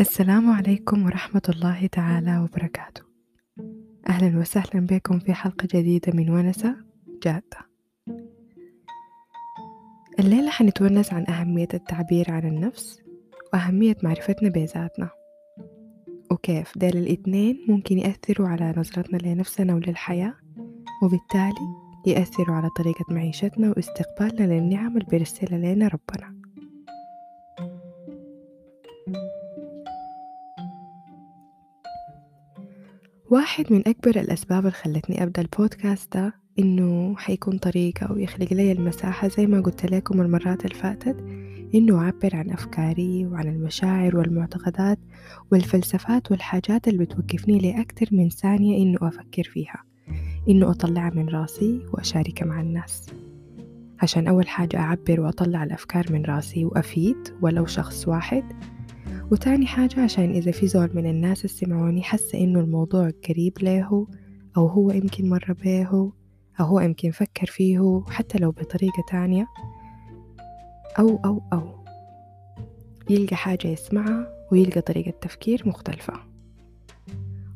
السلام عليكم ورحمة الله تعالى وبركاته. أهلا وسهلا بكم في حلقة جديدة من ونسة جادة. الليلة حنتونس عن أهمية التعبير عن النفس وأهمية معرفتنا بذاتنا. وكيف ديل الاتنين ممكن يأثروا على نظرتنا لنفسنا وللحياة وبالتالي يأثروا على طريقة معيشتنا واستقبالنا للنعم اللي بيرسلها لنا ربنا. واحد من أكبر الأسباب اللي خلتني أبدأ البودكاست ده إنه حيكون طريقة ويخلق لي المساحة زي ما قلت لكم المرات اللي فاتت إنه أعبر عن أفكاري وعن المشاعر والمعتقدات والفلسفات والحاجات اللي بتوقفني لأكثر من ثانية إنه أفكر فيها إنه أطلعها من راسي وأشاركها مع الناس. عشان أول حاجة أعبر وأطلع الأفكار من راسي وأفيد ولو شخص واحد وتاني حاجة عشان إذا في زول من الناس السمعوني حاسة إنه الموضوع قريب له أو هو يمكن مر به أو هو يمكن فكر فيه حتى لو بطريقة تانية. أو أو أو. يلقى حاجة يسمعها ويلقى طريقة تفكير مختلفة.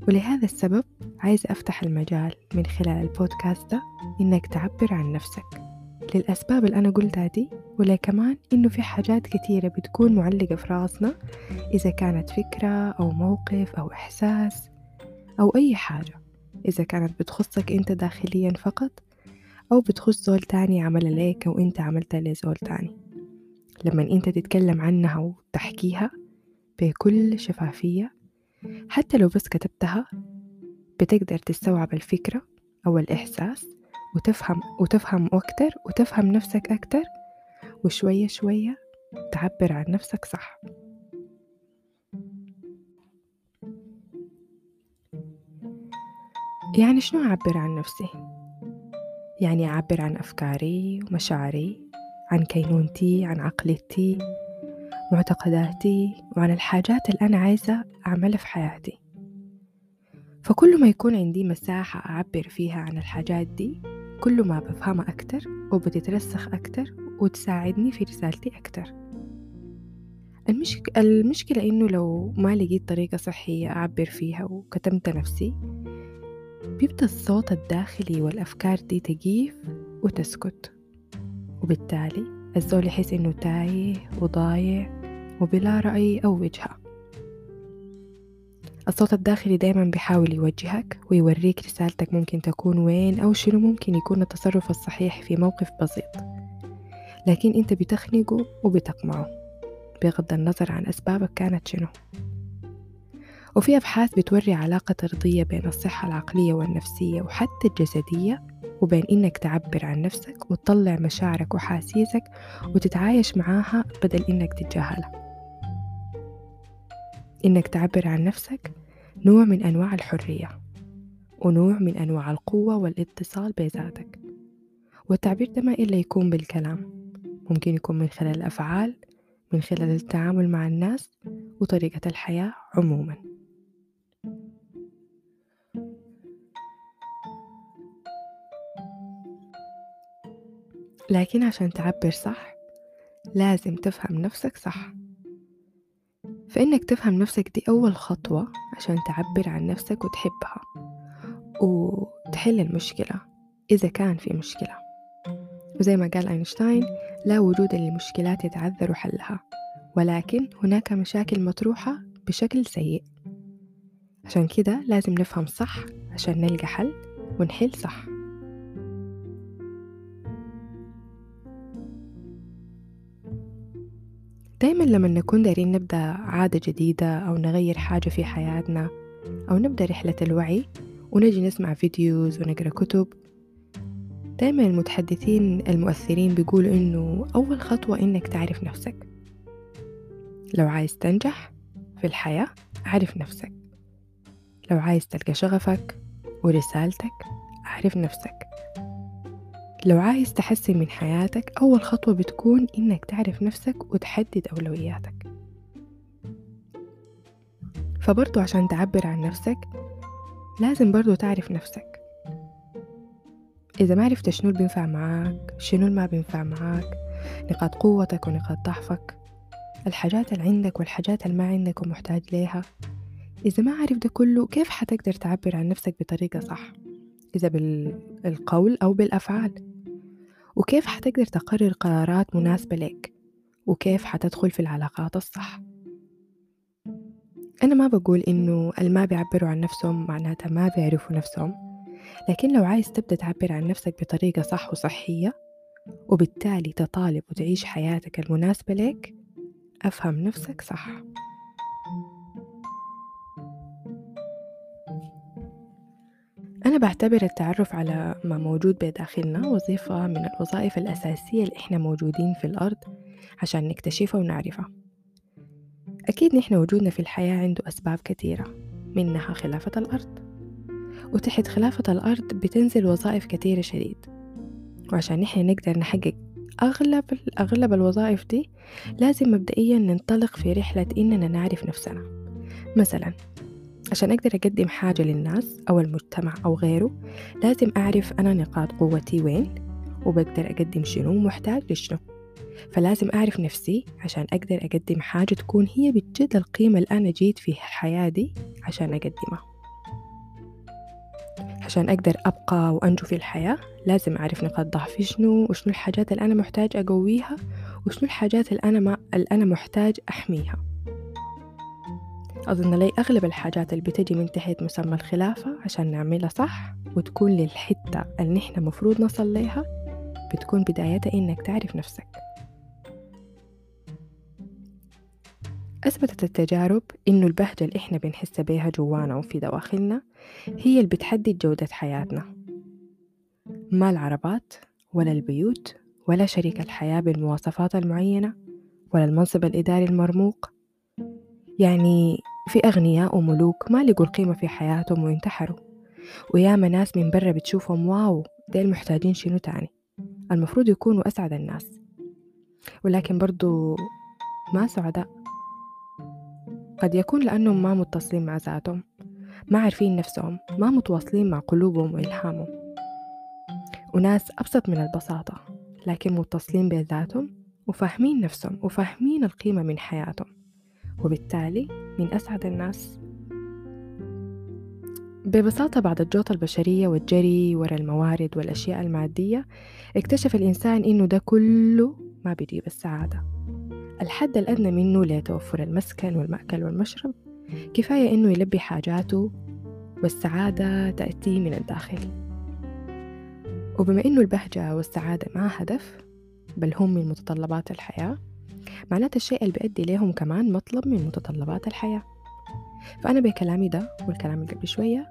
ولهذا السبب عايزة أفتح المجال من خلال البودكاست ده إنك تعبر عن نفسك. للأسباب اللي أنا قلتها دي ولا كمان إنه في حاجات كتيرة بتكون معلقة في راسنا إذا كانت فكرة أو موقف أو إحساس أو أي حاجة. إذا كانت بتخصك أنت داخليا فقط أو بتخص زول تاني عمل ليك أو أنت عملتها لزول تاني. لما أنت تتكلم عنها وتحكيها بكل شفافية حتى لو بس كتبتها بتقدر تستوعب الفكرة أو الإحساس وتفهم وتفهم أكتر وتفهم نفسك أكتر وشوية شوية تعبر عن نفسك صح يعني شنو أعبر عن نفسي؟ يعني أعبر عن أفكاري ومشاعري عن كينونتي عن عقليتي معتقداتي وعن الحاجات اللي أنا عايزة أعملها في حياتي فكل ما يكون عندي مساحة أعبر فيها عن الحاجات دي كل ما بفهمها أكتر وبتترسخ أكتر وتساعدني في رسالتي أكتر. المشك... المشكلة إنه لو ما لقيت طريقة صحية أعبر فيها وكتمت نفسي بيبدأ الصوت الداخلي والأفكار دي تجيف وتسكت. وبالتالي الزول يحس إنه تايه وضايع وبلا رأي أو وجهة. الصوت الداخلي دايما بيحاول يوجهك ويوريك رسالتك ممكن تكون وين أو شنو ممكن يكون التصرف الصحيح في موقف بسيط. لكن أنت بتخنقه وبتقمعه بغض النظر عن أسبابك كانت شنو. وفي أبحاث بتوري علاقة طردية بين الصحة العقلية والنفسية وحتى الجسدية وبين إنك تعبر عن نفسك وتطلع مشاعرك وحاسيسك وتتعايش معاها بدل إنك تتجاهلها. إنك تعبر عن نفسك نوع من أنواع الحرية ونوع من أنواع القوة والاتصال بذاتك. والتعبير ده ما إلا يكون بالكلام. ممكن يكون من خلال الأفعال من خلال التعامل مع الناس وطريقة الحياة عموما. لكن عشان تعبر صح لازم تفهم نفسك صح. فإنك تفهم نفسك دي أول خطوة عشان تعبر عن نفسك وتحبها وتحل المشكلة إذا كان في مشكلة. وزي ما قال أينشتاين لا وجود للمشكلات يتعذر حلها ولكن هناك مشاكل مطروحة بشكل سيء. عشان كده لازم نفهم صح عشان نلقى حل ونحل صح. دايما لما نكون دايرين نبدأ عادة جديدة أو نغير حاجة في حياتنا أو نبدأ رحلة الوعي ونجي نسمع فيديوز ونقرأ كتب دايما المتحدثين المؤثرين بيقولوا إنه أول خطوة إنك تعرف نفسك. لو عايز تنجح في الحياة عرف نفسك. لو عايز تلقى شغفك ورسالتك عرف نفسك. لو عايز تحسن من حياتك أول خطوة بتكون إنك تعرف نفسك وتحدد أولوياتك. فبرضو عشان تعبر عن نفسك لازم برضو تعرف نفسك. إذا ما عرفت شنو اللي بينفع معاك شنو اللي ما بينفع معاك نقاط قوتك ونقاط ضعفك الحاجات اللي عندك والحاجات اللي ما عندك ومحتاج ليها إذا ما عارف ده كله كيف حتقدر تعبر عن نفسك بطريقة صح؟ إذا بالقول أو بالأفعال. وكيف حتقدر تقرر قرارات مناسبة لك وكيف حتدخل في العلاقات الصح؟ أنا ما بقول إنه الما بيعبروا عن نفسهم معناتها ما بيعرفوا نفسهم. لكن لو عايز تبدأ تعبر عن نفسك بطريقة صح وصحية وبالتالي تطالب وتعيش حياتك المناسبة لك أفهم نفسك صح. أنا بعتبر التعرف على ما موجود بداخلنا وظيفة من الوظائف الأساسية اللي إحنا موجودين في الأرض عشان نكتشفها ونعرفها. أكيد نحن وجودنا في الحياة عنده أسباب كثيرة منها خلافة الأرض. وتحت خلافة الأرض بتنزل وظائف كثيرة شديد. وعشان نحن نقدر نحقق أغلب أغلب الوظائف دي لازم مبدئيا ننطلق في رحلة إننا نعرف نفسنا. مثلا عشان أقدر أقدم حاجة للناس أو المجتمع أو غيره لازم أعرف أنا نقاط قوتي وين وبقدر أقدم شنو محتاج لشنو. فلازم أعرف نفسي عشان أقدر أقدم حاجة تكون هي بجد القيمة اللي أنا جيت في حياتي عشان أقدمها. عشان أقدر أبقى وأنجو في الحياة لازم أعرف نقاط ضعفي شنو وشنو الحاجات اللي أنا محتاج أقويها وشنو الحاجات اللي أنا, ما اللي أنا محتاج أحميها. أظن لي أغلب الحاجات اللي بتجي من تحت مسمى الخلافة عشان نعملها صح وتكون للحتة اللي نحن مفروض نصل ليها بتكون بدايتها إنك تعرف نفسك. أثبتت التجارب إنه البهجة اللي إحنا بنحس بيها جوانا وفي دواخلنا هي اللي بتحدد جودة حياتنا. ما العربات ولا البيوت ولا شريك الحياة بالمواصفات المعينة ولا المنصب الإداري المرموق. يعني في أغنياء وملوك ما لقوا القيمة في حياتهم وانتحروا. وياما ناس من برا بتشوفهم واو ديل محتاجين شنو تاني؟ المفروض يكونوا أسعد الناس. ولكن برضو ما سعداء. قد يكون لأنهم ما متصلين مع ذاتهم ما عارفين نفسهم ما متواصلين مع قلوبهم وإلهامهم. وناس أبسط من البساطة لكن متصلين بذاتهم وفاهمين نفسهم وفاهمين القيمة من حياتهم وبالتالي من أسعد الناس. ببساطة بعد الجوطة البشرية والجري ورا الموارد والأشياء المادية اكتشف الإنسان إنه ده كله ما بيجيب السعادة. الحد الأدنى منه لتوفر المسكن والمأكل والمشرب. كفاية إنه يلبي حاجاته والسعادة تأتي من الداخل. وبما إنه البهجة والسعادة ما هدف بل هم من متطلبات الحياة معناته الشيء اللي بيؤدي ليهم كمان مطلب من متطلبات الحياة. فأنا بكلامي ده والكلام اللي قبل شوية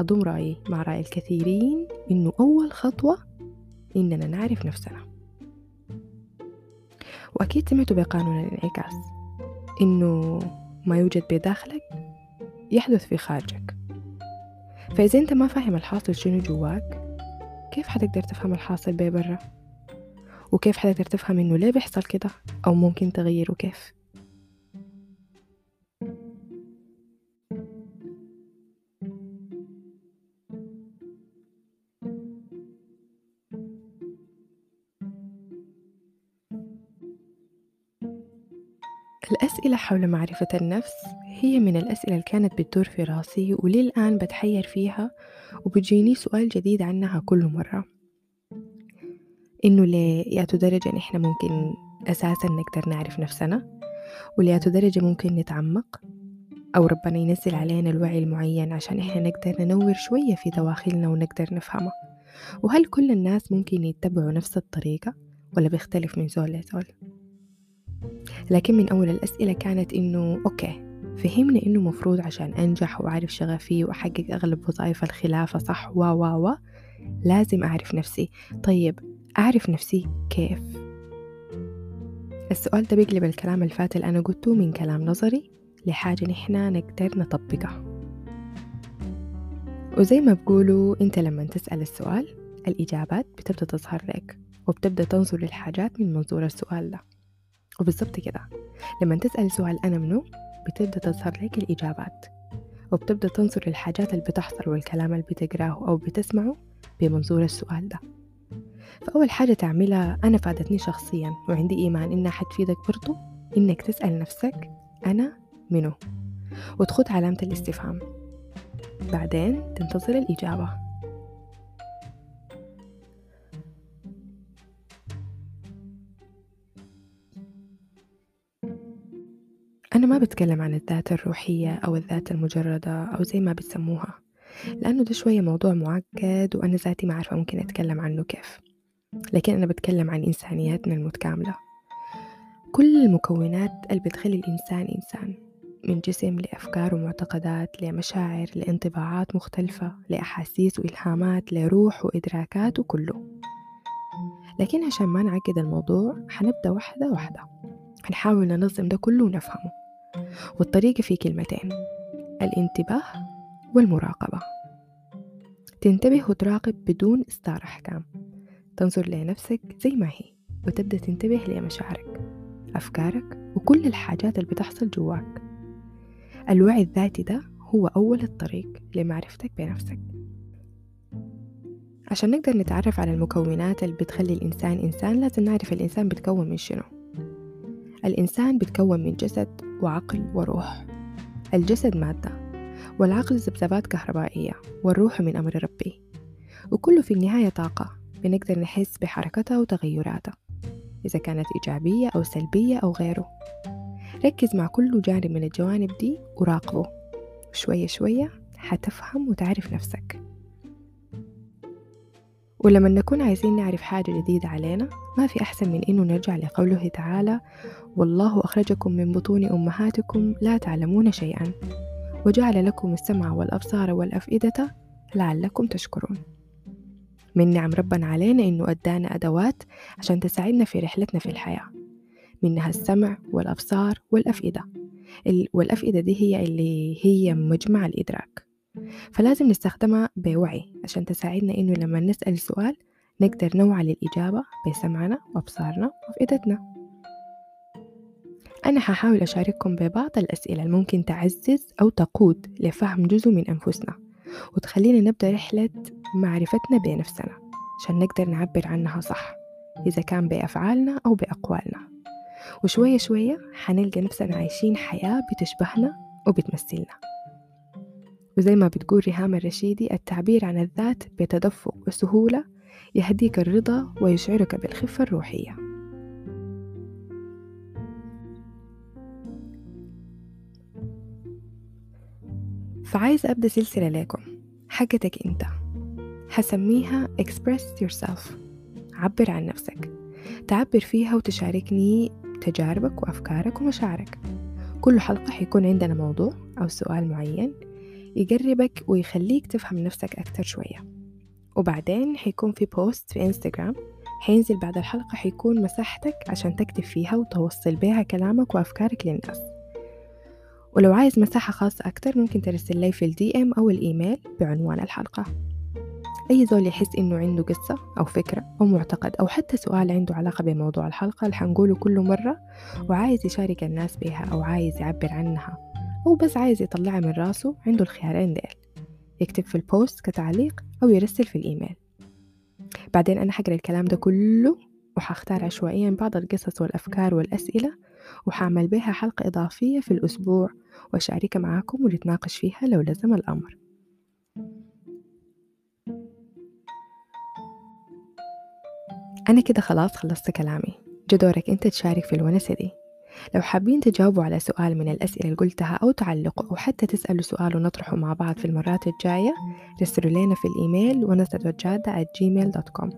أضم رأيي مع رأي الكثيرين إنه أول خطوة إننا نعرف نفسنا. وأكيد سمعتوا بقانون الانعكاس إنه ما يوجد بداخلك يحدث في خارجك. فإذا أنت ما فاهم الحاصل شنو جواك كيف حتقدر تفهم الحاصل برا وكيف حتقدر تفهم إنه ليه بيحصل كده؟ أو ممكن تغيره كيف؟ الأسئلة حول معرفة النفس هي من الأسئلة اللي كانت بتدور في راسي وللآن بتحير فيها وبتجيني سؤال جديد عنها كل مرة. إنه ليه يا درجة إحنا ممكن أساسا نقدر نعرف نفسنا؟ وليا درجة ممكن نتعمق؟ أو ربنا ينزل علينا الوعي المعين عشان إحنا نقدر ننور شوية في دواخلنا ونقدر نفهمها وهل كل الناس ممكن يتبعوا نفس الطريقة ولا بيختلف من زول لزول؟ لكن من أول الأسئلة كانت إنه أوكي فهمنا إنه مفروض عشان أنجح وأعرف شغفي وأحقق أغلب وظائف الخلافة صح؟ و و و. لازم أعرف نفسي. طيب أعرف نفسي كيف؟ السؤال ده بيقلب الكلام الفات اللي أنا قلته من كلام نظري لحاجة نحنا نقدر نطبقها. وزي ما بقولوا أنت لما تسأل السؤال الإجابات بتبدأ تظهر لك وبتبدأ تنظر للحاجات من منظور السؤال ده. وبالضبط كده. لما تسأل سؤال أنا منو بتبدأ تظهر لك الإجابات وبتبدأ تنظر للحاجات اللي بتحصل والكلام اللي بتقراه أو بتسمعه بمنظور السؤال ده. فأول حاجة تعملها أنا فادتني شخصيا وعندي إيمان إنها حتفيدك برضو إنك تسأل نفسك أنا منو وتخط علامة الاستفهام. بعدين تنتظر الإجابة. أنا ما بتكلم عن الذات الروحية أو الذات المجردة أو زي ما بتسموها لأنه ده شوية موضوع معقد وأنا ذاتي ما عارفة ممكن أتكلم عنه كيف. لكن أنا بتكلم عن إنسانياتنا المتكاملة. كل المكونات اللي بتخلي الإنسان إنسان من جسم لأفكار ومعتقدات لمشاعر لانطباعات مختلفة لأحاسيس وإلهامات لروح وإدراكات وكله. لكن عشان ما نعقد الموضوع حنبدأ واحدة واحدة. هنحاول ننظم ده كله ونفهمه. والطريقة في كلمتين الانتباه والمراقبة. تنتبه وتراقب بدون إصدار أحكام. تنظر لنفسك زي ما هي وتبدأ تنتبه لمشاعرك أفكارك وكل الحاجات اللي بتحصل جواك. الوعي الذاتي ده هو أول الطريق لمعرفتك بنفسك. عشان نقدر نتعرف على المكونات اللي بتخلي الإنسان إنسان لازم نعرف الإنسان بيتكون من شنو. الإنسان بيتكون من جسد وعقل وروح. الجسد مادة والعقل ذبذبات كهربائية والروح من أمر ربي. وكله في النهاية طاقة بنقدر نحس بحركتها وتغيراتها إذا كانت إيجابية أو سلبية أو غيره. ركز مع كل جانب من الجوانب دي وراقبه. شوية شوية حتفهم وتعرف نفسك. ولما نكون عايزين نعرف حاجة جديدة علينا ما في أحسن من إنه نرجع لقوله تعالى والله أخرجكم من بطون أمهاتكم لا تعلمون شيئا وجعل لكم السمع والأبصار والأفئدة لعلكم تشكرون. من نعم ربنا علينا إنه أدانا أدوات عشان تساعدنا في رحلتنا في الحياة. منها السمع والأبصار والأفئدة. والأفئدة دي هي اللي هي مجمع الإدراك. فلازم نستخدمها بوعي عشان تساعدنا إنه لما نسأل سؤال نقدر نوعى للإجابة بسمعنا وأبصارنا وأفئدتنا أنا ححاول أشارككم ببعض الأسئلة الممكن تعزز أو تقود لفهم جزء من أنفسنا وتخلينا نبدأ رحلة معرفتنا بنفسنا عشان نقدر نعبر عنها صح إذا كان بأفعالنا أو بأقوالنا. وشوية شوية حنلقى نفسنا عايشين حياة بتشبهنا وبتمثلنا. وزي ما بتقول ريهام الرشيدي التعبير عن الذات بتدفق وسهولة يهديك الرضا ويشعرك بالخفة الروحية. فعايز أبدأ سلسلة لكم. حقتك أنت. حسميها Express Yourself. عبر عن نفسك. تعبر فيها وتشاركني تجاربك وأفكارك ومشاعرك. كل حلقة حيكون عندنا موضوع أو سؤال معين. يقربك ويخليك تفهم نفسك أكتر شوية. وبعدين حيكون في بوست في إنستغرام حينزل بعد الحلقة حيكون مساحتك عشان تكتب فيها وتوصل بيها كلامك وأفكارك للناس. ولو عايز مساحة خاصة أكتر ممكن ترسل لي في ال DM أو الإيميل بعنوان الحلقة. أي زول يحس إنه عنده قصة أو فكرة أو معتقد أو حتى سؤال عنده علاقة بموضوع الحلقة اللي حنقوله كل مرة. وعايز يشارك الناس بها أو عايز يعبر عنها. أو بس عايز يطلعها من راسه عنده الخيارين ديل يكتب في ال post كتعليق أو يرسل في الإيميل. بعدين أنا حقرأ الكلام ده كله وحختار عشوائيا بعض القصص والأفكار والأسئلة وحعمل بها حلقة إضافية في الأسبوع وأشاركها معاكم ونتناقش فيها لو لزم الأمر. أنا كده خلاص خلصت كلامي. جدورك أنت تشارك في الونسة دي. لو حابين تجاوبوا على سؤال من الأسئلة اللي قلتها أو تعلقوا أو حتى تسألوا سؤال ونطرحه مع بعض في المرات الجاية رسلوا لنا في الإيميل ونسة جادة at gmail.com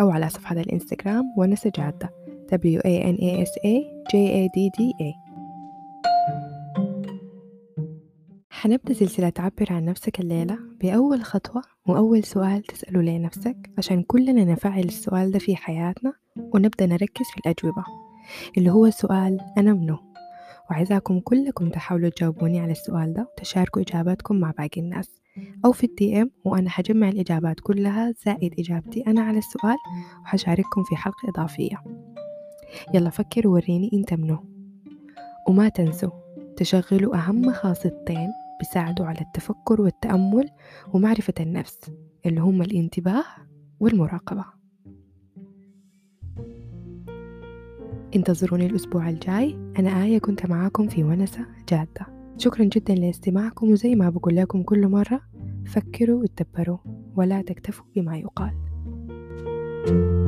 أو على صفحة الإنستغرام ونسة جادة W A N A S A J A D D A. حنبدأ سلسلة تعبر عن نفسك الليلة. بأول خطوة وأول سؤال تسأله لنفسك عشان كلنا نفعل السؤال ده في حياتنا ونبدأ نركز في الأجوبة. اللي هو سؤال أنا منو؟ وعايزاكم كلكم تحاولوا تجاوبوني على السؤال ده وتشاركوا إجاباتكم مع باقي الناس. أو في الدي إم وأنا حجمع الإجابات كلها زائد إجابتي أنا على السؤال وحشارككم في حلقة إضافية. يلا فكروا وريني أنت منو. وما تنسوا تشغلوا أهم خاصتين بيساعدوا على التفكر والتأمل ومعرفة النفس اللي هم الانتباه والمراقبة. انتظروني الأسبوع الجاي. أنا آية كنت معاكم في ونسة جادة. شكرا جدا لاستماعكم وزي ما بقول لكم كل مرة فكروا وتدبروا ولا تكتفوا بما يقال. thank you